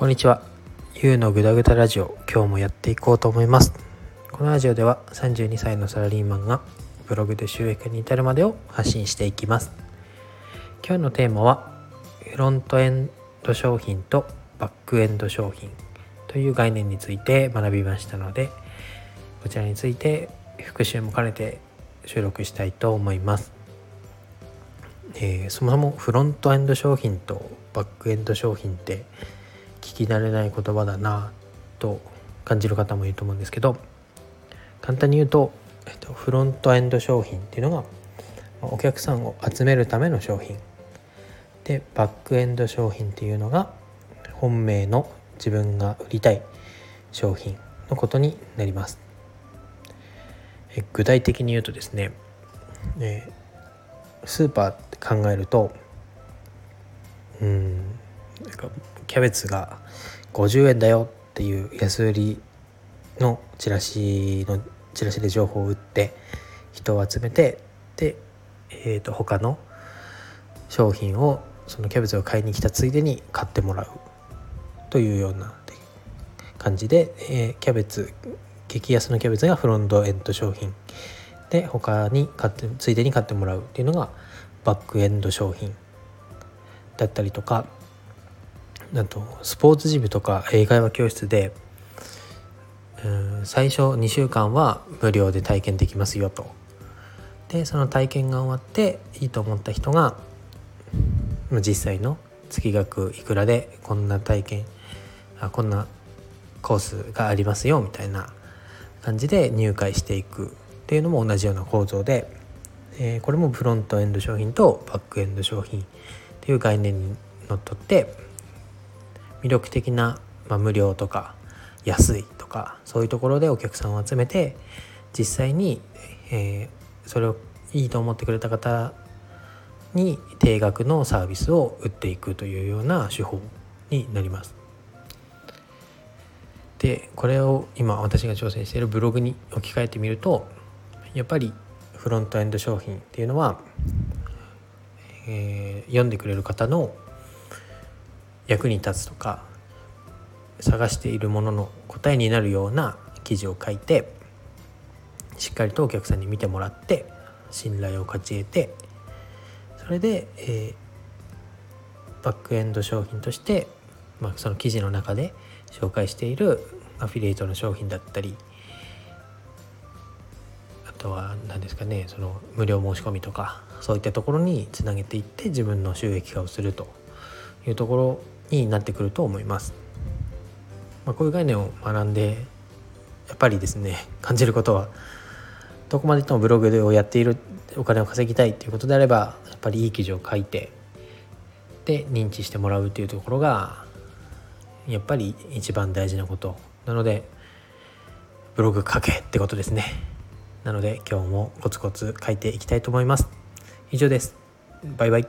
こんにちは。ゆうのぐだぐだラジオ、今日もやっていこうと思います。このラジオでは32歳のサラリーマンがブログで収益に至るまでを発信していきます。今日のテーマはフロントエンド商品とバックエンド商品という概念について学びましたので、こちらについて復習も兼ねて収録したいと思います。えー、そもそもフロントエンド商品とバックエンド商品って聞き慣れない言葉だなと感じる方もいると思うんですけど簡単に言うと、えっと、フロントエンド商品っていうのがお客さんを集めるための商品。でバックエンド商品っていうのが本命の自分が売りたい商品のことになります。え具体的に言うとですね、えスーパーって考えるとうんキャベツが50円だよっていう安売りのチラシのチラシで情報を売って人を集めてで、えー、と他の商品をそのキャベツを買いに来たついでに買ってもらうというような感じで、えー、キャベツ激安のキャベツがフロントエンド商品で他に買ってついでに買ってもらうっていうのがバックエンド商品だったりとかあとスポーツジムとか英会話教室で最初2週間は無料で体験できますよと。でその体験が終わっていいと思った人が実際の月額いくらでこんな体験あこんなコースがありますよみたいな感じで入会していくっていうのも同じような構造で、えー、これもフロントエンド商品とバックエンド商品っていう概念にのっとって魅力的な、まあ、無料とか安いとかそういうところでお客さんを集めて実際に、えー、それをいいと思ってくれた方に定額のサービスを売っていくというような手法になります。でこれを今私が挑戦しているブログに置き換えてみるとやっぱりフロントエンド商品っていうのは、えー、読んでくれる方の役に立つとか探しているものの答えになるような記事を書いてしっかりとお客さんに見てもらって信頼を勝ち得てそれで、えー、バックエンド商品として、まあ、その記事の中で紹介しているアフィリエイトの商品だったりあとは何ですかねその無料申し込みとかそういったところにつなげていって自分の収益化をするというところになってくると思います。まあ、こういう概念を学んでやっぱりですね感じることはどこまでいってもブログをやっているお金を稼ぎたいということであればやっぱりいい記事を書いてで認知してもらうというところがやっぱり一番大事なこと。なのでブログ書けってことですね。なので今日もコツコツ書いていきたいと思います。以上です。バイバイ。